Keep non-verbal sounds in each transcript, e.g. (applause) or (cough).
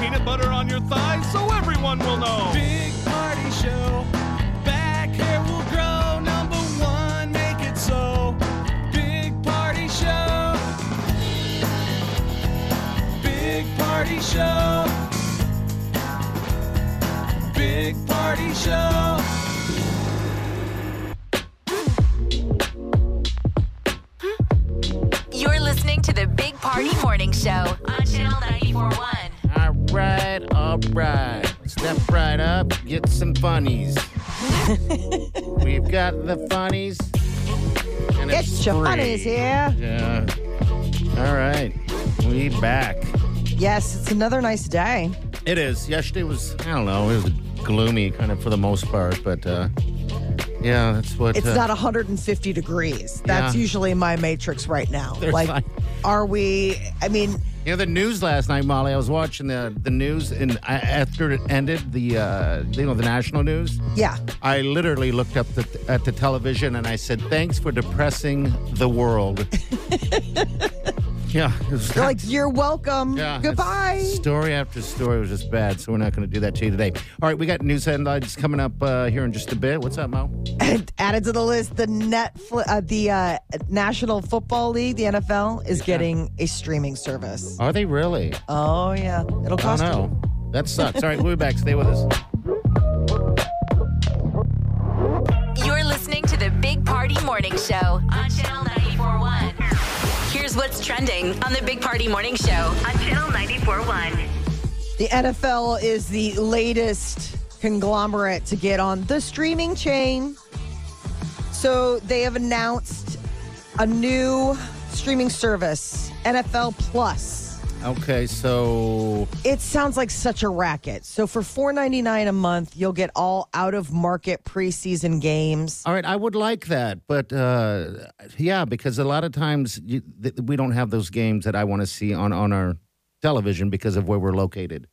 Peanut butter on your thighs so everyone will know. Big party show. Back hair will grow. Number one, make it so. Big party show. Big party show. Big party show. You're listening to the Big Party Morning Show on Channel 941. All right, all right. Step right up, get some funnies. (laughs) We've got the funnies. And Get it's your free. funnies here. Yeah. All right. We back. Yes, it's another nice day. It is. Yesterday was, I don't know, it was gloomy kind of for the most part, but uh, yeah, that's what. It's uh, not 150 degrees. That's Yeah. usually my matrix right now. There's like, like- are we? I mean, You know the news last night, Molly. I was watching the the news, and I, after it ended, the uh, you know the national news. yeah. I literally looked up the, at the television and I said, "Thanks for depressing the world." (laughs) yeah, it was They're like, you're welcome. yeah, Goodbye. Story after story was just bad, so we're not going to do that to you today. All right, we got news headlines coming up uh, here in just a bit. What's up, Mo? And added to the list, the Netflix, uh, the uh, National Football League, the NFL, is getting a streaming service. Are they really? Oh yeah, it'll I cost don't you. That sucks. All right, we'll be (laughs) back. Stay with us. You're listening to the Big Party Morning Show on Channel 941. Here's what's trending on the Big Party Morning Show on Channel 94.1. The NFL is the latest conglomerate to get on the streaming chain. So they have announced a new streaming service, NFL Plus. Okay, so It sounds like such a racket. So for $4.99 a month, you'll get all out of market preseason games. all right, I would like that, but uh, yeah, because a lot of times you, th- we don't have those games that I want to see on on our television because of where we're located.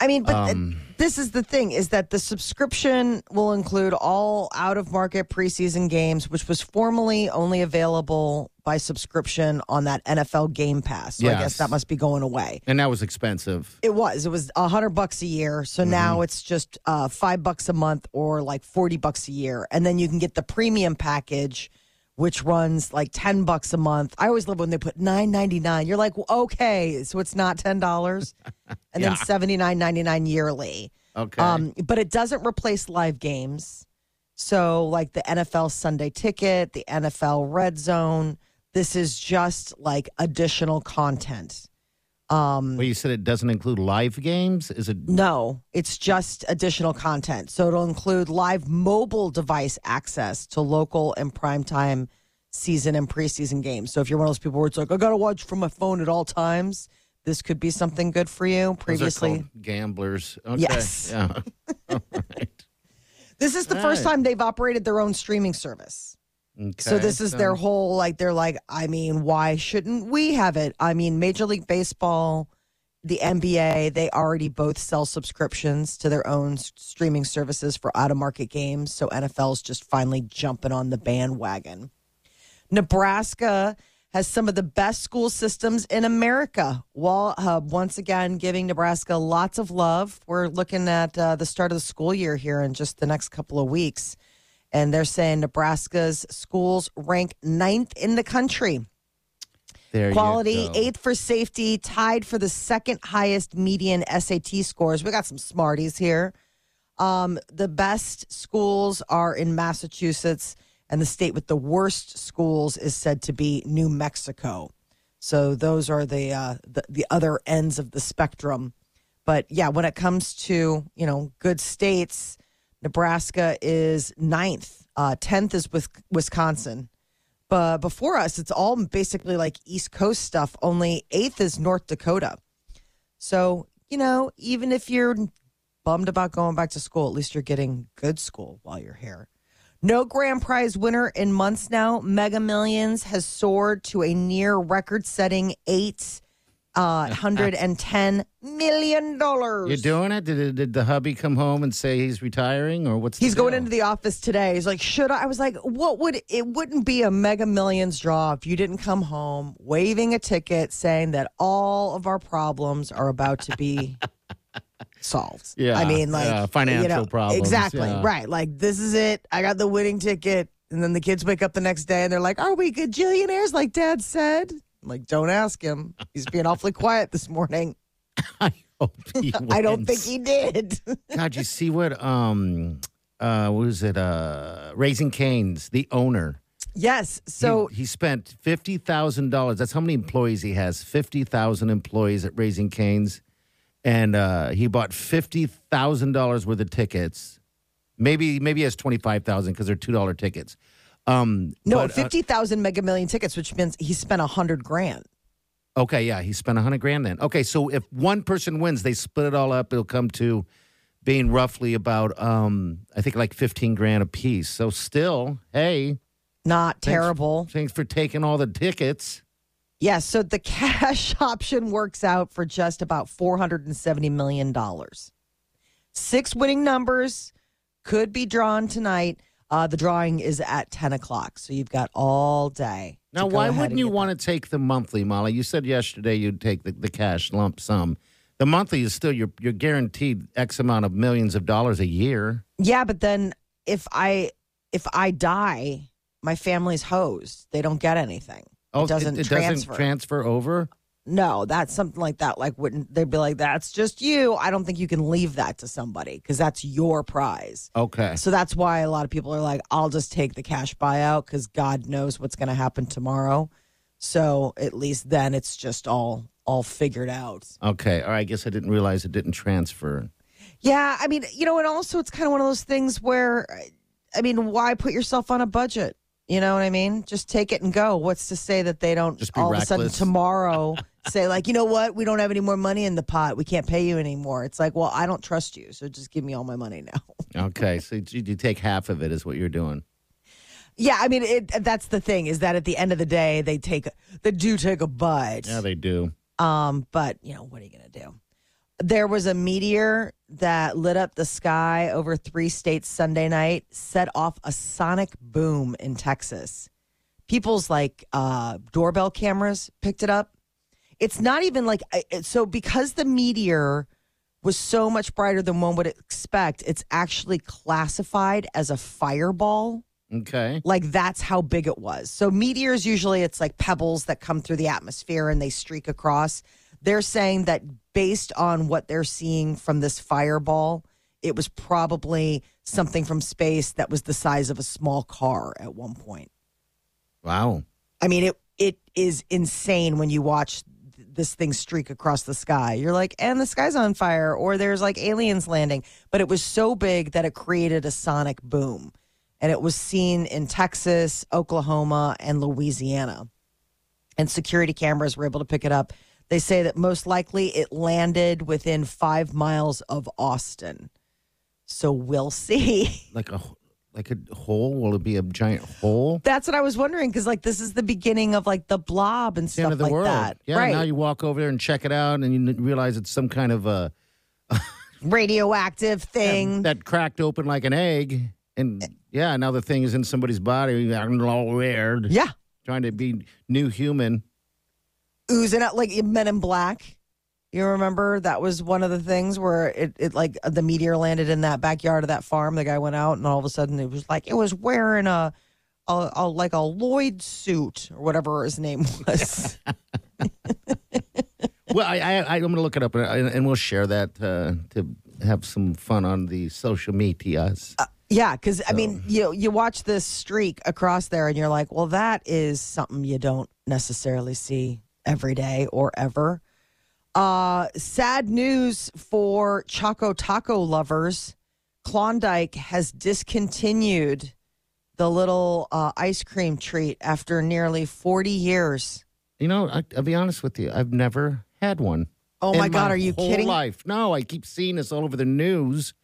I mean, but th- Um, this is the thing is that the subscription will include all out of market preseason games, which was formerly only available by subscription on that NFL Game Pass. So I guess that must be going away. And that was expensive. It was. It was a hundred bucks a year. So Mm-hmm. now it's just uh, five bucks a month or like forty bucks a year, and then you can get the premium package, which runs like ten bucks a month. I always love when they put nine ninety nine. You're like, well, okay, so it's not ten dollars, (laughs) and then Yeah. seventy nine ninety nine yearly. Okay. Um, but it doesn't replace live games. So, like the NFL Sunday Ticket, the NFL Red Zone, this is just like additional content. Um, well, you said it doesn't include live games. Is it? no, it's just additional content. So it'll include live mobile device access to local and primetime season and preseason games. So if you're one of those people where it's like, I got to watch from my phone at all times, this could be something good for you. Previously, gamblers. Okay. Yes. Yeah. (laughs) Right. this is the All first right. time they've operated their own streaming service. So this is their whole like they're like I mean why shouldn't we have it? I mean Major League Baseball, the NBA, they already both sell subscriptions to their own streaming services for out of market games. So NFL's just finally jumping on the bandwagon. Nebraska has some of the best school systems in America. Wallet Hub once again giving Nebraska lots of love. We're looking at uh, the start of the school year here in just the next couple of weeks. And they're saying Nebraska's schools rank ninth in the country. There Quality, eighth for safety, tied for the second highest median SAT scores. We got some smarties here. Um, the best schools are in Massachusetts, and the state with the worst schools is said to be New Mexico. So those are the uh, the, the other ends of the spectrum. But yeah, when it comes to you know good states, Nebraska is ninth. Uh, Tenth is with Wisconsin. But before us, it's all basically like East Coast stuff. Only eighth is North Dakota. So you know, even if you're bummed about going back to school, at least you're getting good school while you're here. No grand prize winner in months now. Mega Millions has soared to a near record setting eight uh, (laughs) hundred and ten million dollars. You're doing it? Did, did the hubby come home and say he's retiring, or what's? the He's going into the office today. He's like, should I? I was like, what would it wouldn't be a mega millions draw if you didn't come home waving a ticket saying that all of our problems are about to be (laughs) solved. Yeah, I mean, like yeah, financial you know, problems, Exactly. yeah. Right. Like this is it. I got the winning ticket. And then the kids wake up the next day and they're like, Are we gajillionaires like dad said? I'm like, don't ask him. He's being awfully quiet this morning. (laughs) I hope he (laughs) I don't think he did. (laughs) God, you see what? Um, uh, what was it? Uh, Raising Canes, the owner. yes. So he, he spent fifty thousand dollars. That's how many employees he has. Fifty thousand employees at Raising Canes, and uh, he bought fifty thousand dollars worth of tickets. Maybe maybe he has twenty five thousand because they're two dollar tickets. Um, no, but, uh, fifty thousand mega million tickets, which means he spent a hundred grand. Okay, yeah, he spent a hundred grand then. Okay, so if one person wins, they split it all up. It'll come to being roughly about, um, I think, like fifteen grand a piece. So still, hey, Not thanks- terrible. Thanks for taking all the tickets. Yes. so the (laughs) cash option works out for just about $470 million. Six winning numbers could be drawn tonight. Uh, the drawing is at 10 o'clock. So you've got all day. Now, why wouldn't you want to take the monthly, Molly? You said yesterday you'd take the, the cash lump sum. The monthly is still you're you're guaranteed X amount of millions of dollars a year. Yeah, but then if I if I die, my family's hosed. They don't get anything. it doesn't Oh, it, transfer. doesn't transfer over. No, that's something like that. Like, wouldn't they'd be like, "That's just you." I don't think you can leave that to somebody because that's your prize. Okay. So that's why a lot of people are like, "I'll just take the cash buyout because God knows what's going to happen tomorrow." So at least then it's just all all figured out. Okay. All right. I guess I didn't realize it didn't transfer. Yeah, I mean, you know, and also it's kind of one of those things where, I mean, why put yourself on a budget? You know what I mean? Just take it and go. What's to say that they don't Just be all of a sudden tomorrow (laughs) say like, you know what? We don't have any more money in the pot. We can't pay you anymore. It's like, well, I don't trust you, so just give me all my money now. (laughs) Okay. So you, you take half of it is what you're doing. Yeah, I mean, it, that's the thing is that at the end of the day, they take they do take a bite. Yeah, they do. Um, but you know, what are you going to do? There was a meteor that lit up the sky over three states Sunday night, set off a sonic boom in Texas. People's like uh, doorbell cameras picked it up. It's not even like so because the meteor was so much brighter than one would expect. It's actually classified as a fireball Okay. like that's how big it was. So meteors usually it's like pebbles that come through the atmosphere and they streak across. They're saying that based on what they're seeing from this fireball, it was probably something from space that was the size of a small car at one point. Wow. I mean, it it is insane when you watch th- this thing streak across the sky. You're like, and the sky's on fire, or there's like aliens landing. But it was so big that it created a sonic boom. And it was seen in Texas, Oklahoma, and Louisiana. And security cameras were able to pick it up. They say that most likely it landed within five miles of Austin. So we'll see. (laughs) Like a like a hole? Will it be a giant hole? That's what I was wondering because, like, this is the beginning of like the blob and It's the end stuff of the like world. that. Yeah. right. Now you walk over there and check it out, and you realize it's some kind of a (laughs) radioactive thing. that cracked open like an egg, and eh. yeah, now the thing is in somebody's body, (laughs) acting all weird, yeah. trying to be new human. Oozing out like Men in Black. You remember that was one of the things where it, it like the meteor landed in that backyard of that farm. The guy went out and all of a sudden it was like it was wearing a a, a like a Lloyd suit or whatever his name (laughs) was. (laughs) Well, I, I, I'm going to look it up and, and we'll share that uh, to have some fun on the social medias. yeah, because I mean, you you watch this streak across there, and you're like, well, that is something you don't necessarily see every day or ever. Uh, sad news for Choco Taco lovers. Klondike has discontinued the little uh, ice cream treat after nearly 40 years. You know, I, I'll be honest with you. I've never had one. Oh my God, are you whole kidding? Life. No, I keep seeing this all over the news.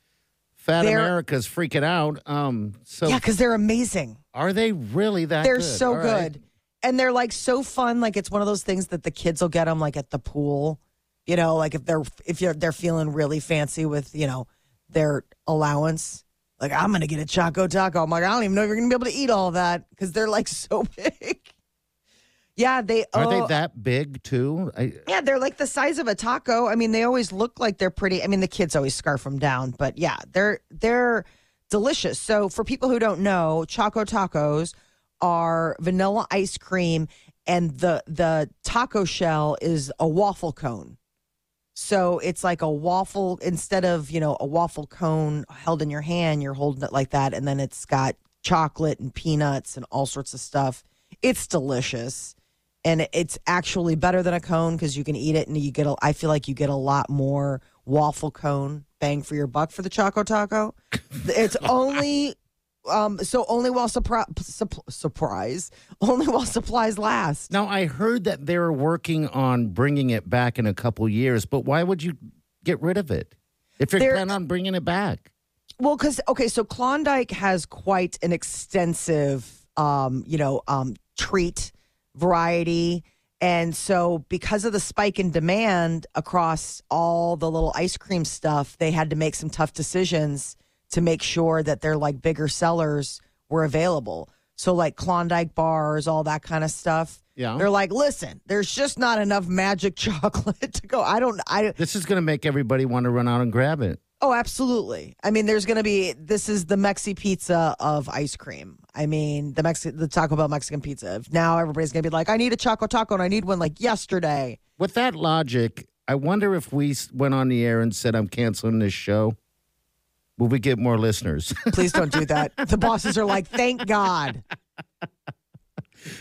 Fat They're- America's freaking out. Um, so Yeah, because they're amazing. are they really that? They're good? so All right. And they're like so fun. Like it's one of those things that the kids will get them like at the pool. You know, like if they're if you're they're feeling really fancy with you know their allowance. Like I'm gonna get a Choco Taco. I'm like I don't even know if you're gonna be able to eat all that because they're like so (laughs) big. yeah, they Are oh, they that big too? I, Yeah, they're like the size of a taco. I mean, they always look like they're pretty. I mean, the kids always scarf them down, but yeah, they're they're delicious. So for people who don't know, Choco Tacos are vanilla ice cream and the the taco shell is a waffle cone. So it's like a waffle instead of, you know, a waffle cone held in your hand, you're holding it like that and then it's got chocolate and peanuts and all sorts of stuff. It's delicious. And it's actually better than a cone because you can eat it and you get a I feel like you get a lot more waffle cone bang for your buck for the Choco Taco. It's (laughs) only um so only while surpri- supp- surprise, (laughs) only while supplies last. now I heard that they're working on bringing it back in a couple years, but why would you get rid of it if you're planning on bringing it back? Well, because okay, so Klondike has quite an extensive, um, you know, um, treat variety, and so because of the spike in demand across all the little ice cream stuff, they had to make some tough decisions to make sure that their like bigger sellers were available. So like Klondike bars, all that kind of stuff. Yeah. they're like, listen, there's just not enough magic (laughs) chocolate to go. I don't, I This is going to make everybody want to run out and grab it. Oh, absolutely. I mean, there's going to be this is the Mexi pizza of ice cream. I mean, the Mexi the Taco Bell Mexican pizza. Now everybody's going to be like, I need a Choco Taco and I need one like yesterday. With that logic, I wonder if we went on the air and said, I'm canceling this show, will we get more listeners? (laughs) Please don't do that. the bosses are like, thank God.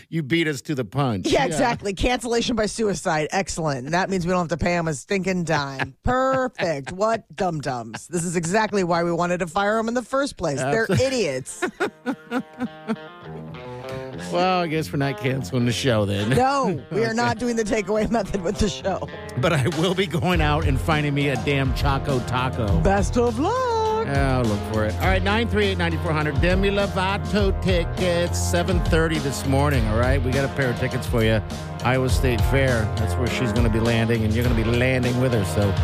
you beat us to the punch. Yeah, exactly. Cancellation by suicide. Excellent. And that means we don't have to pay them a stinking dime. Perfect. What dum dums. This is exactly why we wanted to fire them in the first place. They're idiots. (laughs) Well, I guess we're not canceling the show then. No, we (laughs) are not doing the takeaway method with the show. But I will be going out and finding me a damn Choco Taco. Best of luck. I'll look for it. All right, 938-9400. Demi Lovato tickets, 7.30 this morning, all right? We got a pair of tickets for you. Iowa State Fair. That's where she's going to be landing, and you're going to be landing with her. So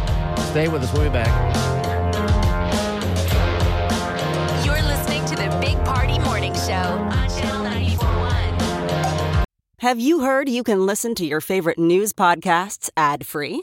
stay with us. We'll be back. You're listening to the Big Party Morning Show on Channel 941. Have you heard you can listen to your favorite news podcasts ad free?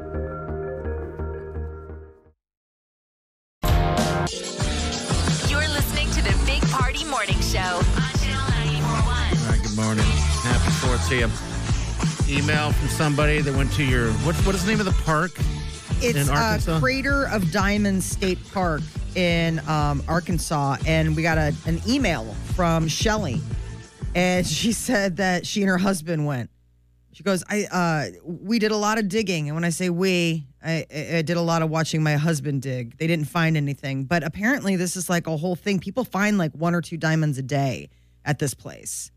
Happy 4th to you. Email from somebody that went to your, what, what is the name of the park? It's in uh, Arkansas? Crater of Diamonds State Park in um, Arkansas, and we got a, an email from Shelly, and (laughs) she said that she and her husband went. She goes, "I uh, we did a lot of digging, and when I say we, I I did a lot of watching my husband dig. They didn't find anything, but apparently this is like a whole thing. People find like one or two diamonds a day at this place.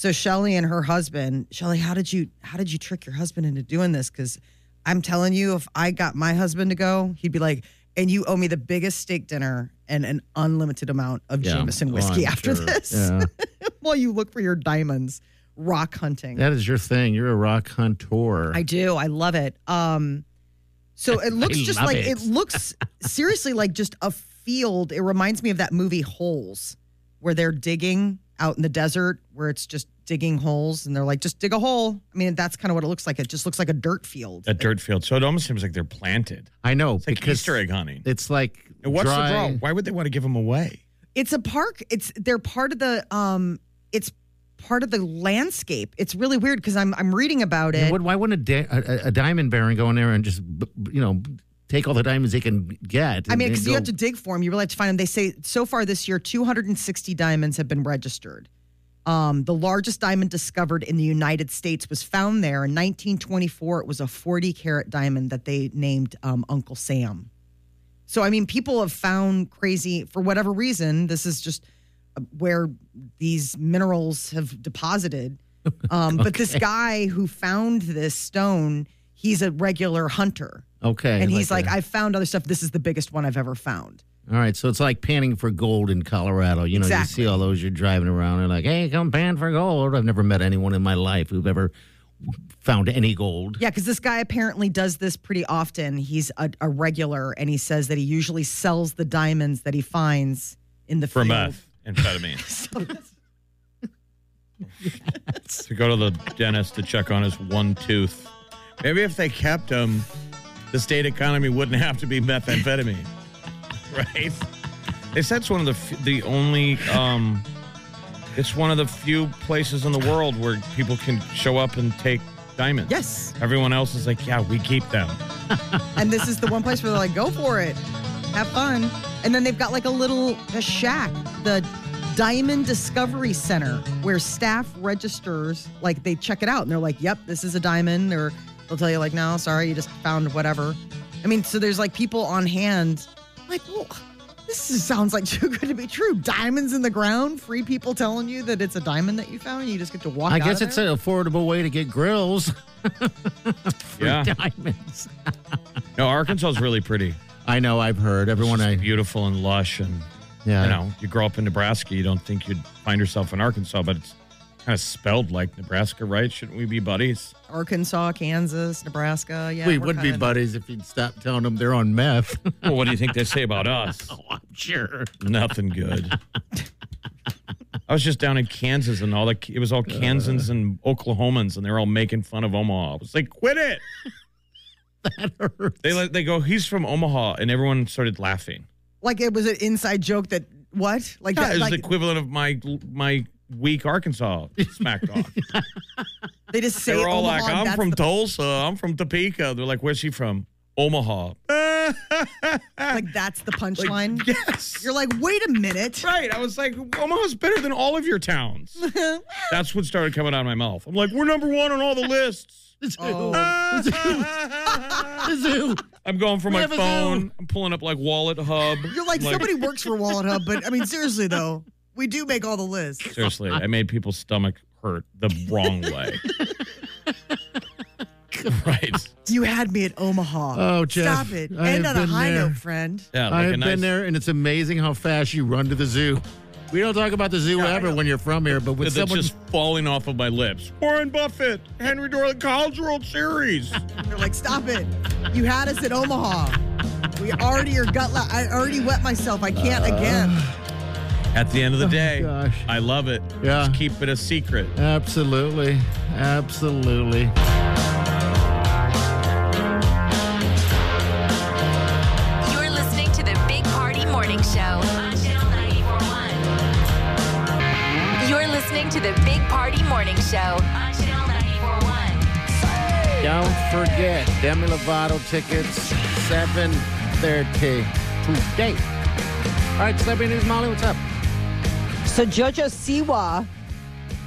So Shelly and her husband, Shelly, how did you how did you trick your husband into doing this? Because I'm telling you, if I got my husband to go, he'd be like, "And you owe me the biggest steak dinner and an unlimited amount of Yeah. Jameson Oh, whiskey I'm after sure. this." Yeah. (laughs) While you look for your diamonds, rock hunting. That is your thing. You're a rock hunter. I do. I love it. Um, so (laughs) it looks just like it. it. looks (laughs) seriously like just a field. It reminds me of that movie Holes, where they're digging out in the desert, where it's just digging holes, and they're like, just dig a hole. I mean, that's kind of what it looks like. It just looks like a dirt field. A dirt field. So it almost seems like they're planted. I know It's like because Easter egg hunting. it's like And what's dry. the draw? Why would they want to give them away? It's a park. It's they're part of the. Um, it's part of the landscape. It's really weird because I'm I'm reading about Yeah, it. what- why wouldn't a, da- a, a diamond baron go in there and just b- b- you know take all the diamonds they can get? I mean, because you have to dig for them. You really have to find them. They say so far this year, 260 diamonds have been registered. Um, the largest diamond discovered in the United States was found there in 1924. It was a 40 carat diamond that they named um, Uncle Sam. So, I mean, people have found crazy for whatever reason. This is just uh, where these minerals have deposited. (laughs) Um, But this guy who found this stone, he's a regular hunter. Okay, And he's like, a- I've found other stuff. This is the biggest one I've ever found. all right, so it's like panning for gold in Colorado. You know, Exactly. you see all those you're driving around and like, hey, come pan for gold. I've never met anyone in my life who've ever found any gold. Yeah, because this guy apparently does this pretty often. He's a, a regular, and he says that he usually sells the diamonds that he finds in the For field. meth, amphetamine. (laughs) to (laughs) go to the dentist to check on his one tooth. Maybe if they kept them, the state economy wouldn't have to be methamphetamine, (laughs) right? They said it's one of the f- the only. Um, it's one of the few places in the world where people can show up and take diamonds. Yes. Everyone else is like, yeah, we keep them. (laughs) And this is the one place where they're like, go for it, have fun. And then they've got like a little a shack, the Diamond Discovery Center, where staff registers, like they check it out and they're like, yep, this is a diamond. Or they'll tell you, like, no, sorry, you just found whatever. I mean, so there's like people on hand, like, well, this is, sounds like too good to be true. Diamonds in the ground, free people telling you that it's a diamond that you found, and you just get to walk I out guess of it's there. an affordable way to get grills. (laughs) for Yeah. diamonds. (laughs) No, Arkansas is really pretty. I know. I've heard everyone. I beautiful and lush and yeah. you know you grow up in nebraska you don't think you'd find yourself in arkansas but it's kind of spelled like nebraska right shouldn't we be buddies Arkansas, Kansas, Nebraska. Yeah, we we're would be kinda- buddies if you'd stop telling them they're on meth. (laughs) well what do you think they say about us (laughs) oh, I'm sure. nothing good (laughs) i was just down in kansas and all the it was all kansans and oklahomans and they were all making fun of omaha i was like quit it That hurts. they let they go he's from omaha and everyone started laughing Like it was an inside joke that what? Like yeah, that? it was Like the equivalent of my my weak arkansas smack talk (laughs) they just say They were all Omaha, like, I'm from the- Tulsa. I'm from Topeka. They're like, where's she from? Omaha. (laughs) like that's the punchline. yes. You're like, wait a minute. right. I was like, Omaha's better than all of your towns. (laughs) That's what started coming out of my mouth. I'm like, we're number one on all the lists. The zoo. Oh. The zoo. I'm going for We my phone. I'm pulling up like Wallet Hub. You're like, somebody works for Wallet Hub, but I mean, seriously though, we do make all the lists. Seriously, I made people's stomach hurt the wrong way. (laughs) right. You had me at Omaha. Oh, Jeff, Stop it. I End have on a been high there. note, friend. Yeah, like I a have nice, been there, and it's amazing how fast you run to the zoo. We don't talk about the zoo ever when you're from here, but with That's someone just falling off of my lips. Warren Buffett, Henry Doorly, College World Series. (laughs) They're like, stop it. You had us at Omaha. We already are gut. La- I already wet myself. I can't uh, again. At the end of the oh, day, gosh. I love it. Yeah. Just keep it a secret. absolutely, absolutely. You're listening to the Big Party Morning Show on Channel 941. You're listening to the Big Party Morning Show on Channel 941. Don't forget Demi Lovato tickets, seven thirty today. All right, celebrity news, Molly. What's up? So Jojo Siwa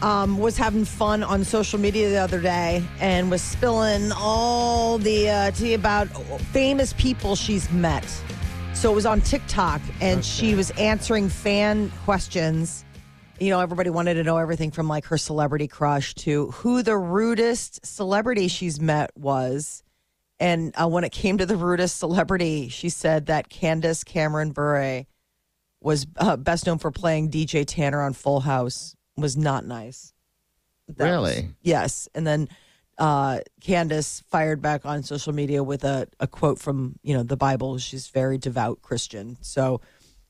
um, was having fun on social media the other day and was spilling all the uh, tea about famous people she's met. So it was on TikTok, and she was answering fan questions. You know, everybody wanted to know everything from like her celebrity crush to who the rudest celebrity she's met was. And uh, when it came to the rudest celebrity, she said that Candace Cameron Bure was uh, best known for playing DJ Tanner on Full House was not nice. That was- Really? yes. And then uh, Candace fired back on social media with a, a quote from, you know, the Bible. She's very devout Christian. So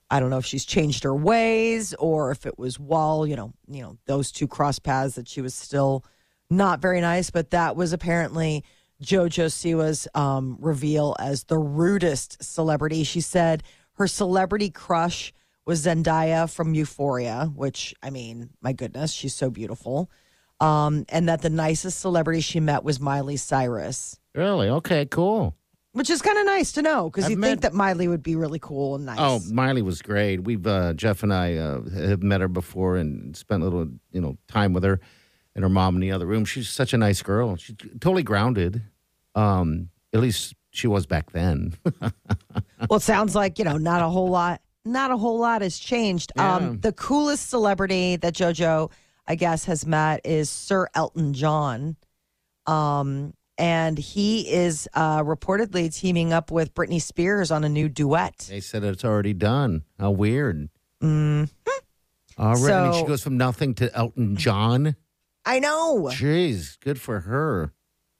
I don't know if she's changed her ways or if it was while, you know, you know, those two cross paths that she was still not very nice, but that was apparently JoJo Siwa's um, reveal as the rudest celebrity. She said her celebrity crush was Zendaya from Euphoria, which I mean, my goodness, she's so beautiful. Um, and that the nicest celebrity she met was Miley Cyrus, Really? Okay, cool. which is kind of nice to know because I've you met- think that Miley would be really cool and nice. Oh, Miley was great. We've uh, Jeff and I uh, have met her before and spent a little, you know, time with her and her mom in the other room. She's such a nice girl. She's totally grounded. Um, at least she was back then. (laughs) Well, it sounds like, you know, not a whole lot, not a whole lot has changed. Yeah. Um, the coolest celebrity that JoJo, I guess, has met is Sir Elton John. Um, and he is uh, reportedly teaming up with Britney Spears on a new duet. they said it's already done. How weird. Mm. Already, I mean, she goes from nothing to Elton John. I know. Jeez, good for her.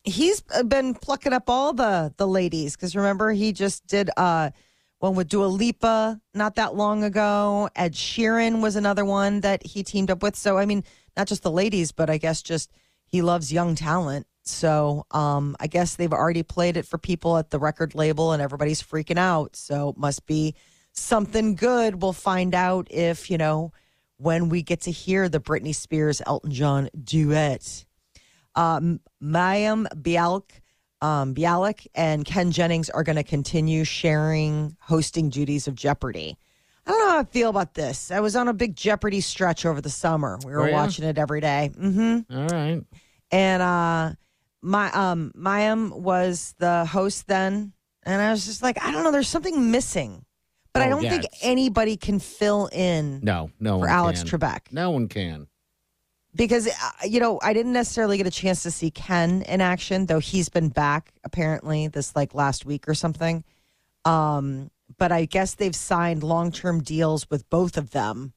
He's been plucking up all the the ladies because remember he just did uh one with Dua Lipa not that long ago. Ed Sheeran was another one that he teamed up with. So I mean, not just the ladies, but I guess just he loves young talent. So um I guess they've already played it for people at the record label and everybody's freaking out. So it must be something good. We'll find out if, you know, when we get to hear the Britney Spears Elton John duet um, Mayim Bialik, um, Bialik and Ken Jennings are going to continue sharing hosting duties of Jeopardy. I don't know how I feel about this. I was on a big Jeopardy stretch over the summer. We were Were ya? watching it every day. hmm All right. And uh, my um, Mayim was the host then, and I was just like, I don't know. There's something missing, but I Oh, don't yeah, think it's- anybody can fill in No, no for Alex can. Trebek No one can. Because uh, you know I didn't necessarily get a chance to see Ken in action, though he's been back apparently this like last week or something. Um, but I guess they've signed long term deals with both of them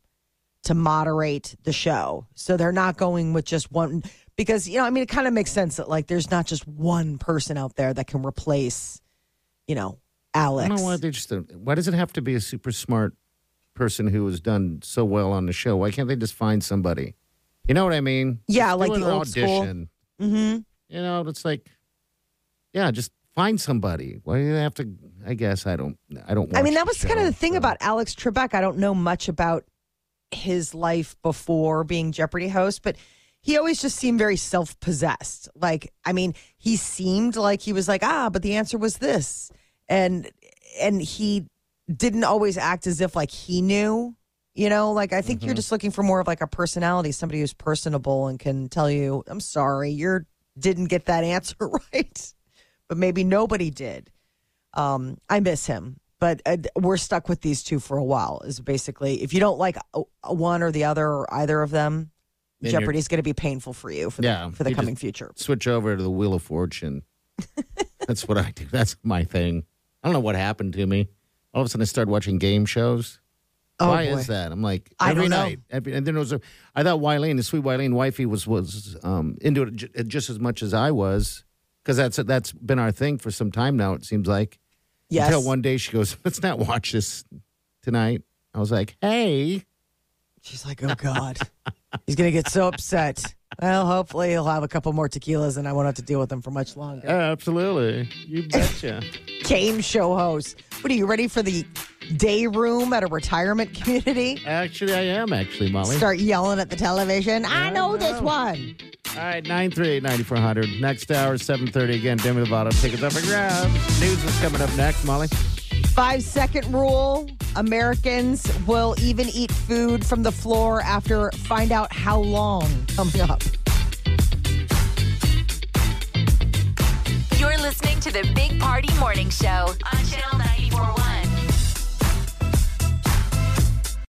to moderate the show, so they're not going with just one. Because you know, I mean, it kind of makes sense that like there's not just one person out there that can replace, you know, I Alex. don't know why they just. Why does it have to be a super smart person who has done so well on the show? Why can't they just find somebody? You know what I mean? Yeah, Just like the old school. audition. mm-hmm. You know, it's like, yeah, just find somebody. Why do you have to? I guess I don't. I don't. I mean, that was kind of the thing so. about Alex Trebek. I don't know much about his life before being Jeopardy host, but he always just seemed very self possessed. Like, I mean, he seemed like he was like, ah, but the answer was this. And, and he didn't always act as if like he knew, you know, like I think you're just looking for more of like a personality, somebody who's personable and can tell you, I'm sorry, you didn't get that answer (laughs) right. But maybe nobody did. Um, I miss him, but uh, we're stuck with these two for a while. Is basically if you don't like a one or the other or either of them, Then you're- Jeopardy's going to be painful for you for the, Yeah, for the coming future. switch over to the Wheel of Fortune. That's what I do. (laughs) That's my thing. I don't know what happened to me. All of a sudden, I started watching game shows. Oh, Why boy. is that? I'm like I every night. Every, and then there was a. I thought Wileen, the sweet Wileen wifey, was was um, into it j- just as much as I was because that's that's been our thing for some time now. It seems like. Yes. Until one day she goes, (laughs) "Let's not watch this tonight." I was like, "Hey, She's like, oh God, he's going to get so upset. Well, hopefully he'll have a couple more tequilas and I won't have to deal with him for much longer. absolutely, you betcha." (laughs) Game show host. What are you ready for the day room at a retirement community? actually, I am actually Molly. Start yelling at the television. I I know this one. All right, 938 Next hour, 730 again. Demi Lovato, tickets up for grabs. News is coming up next, Molly. Five second rule. Americans will even eat food from the floor after find out how long coming up. You're listening to the Big Party Morning Show on Channel 941.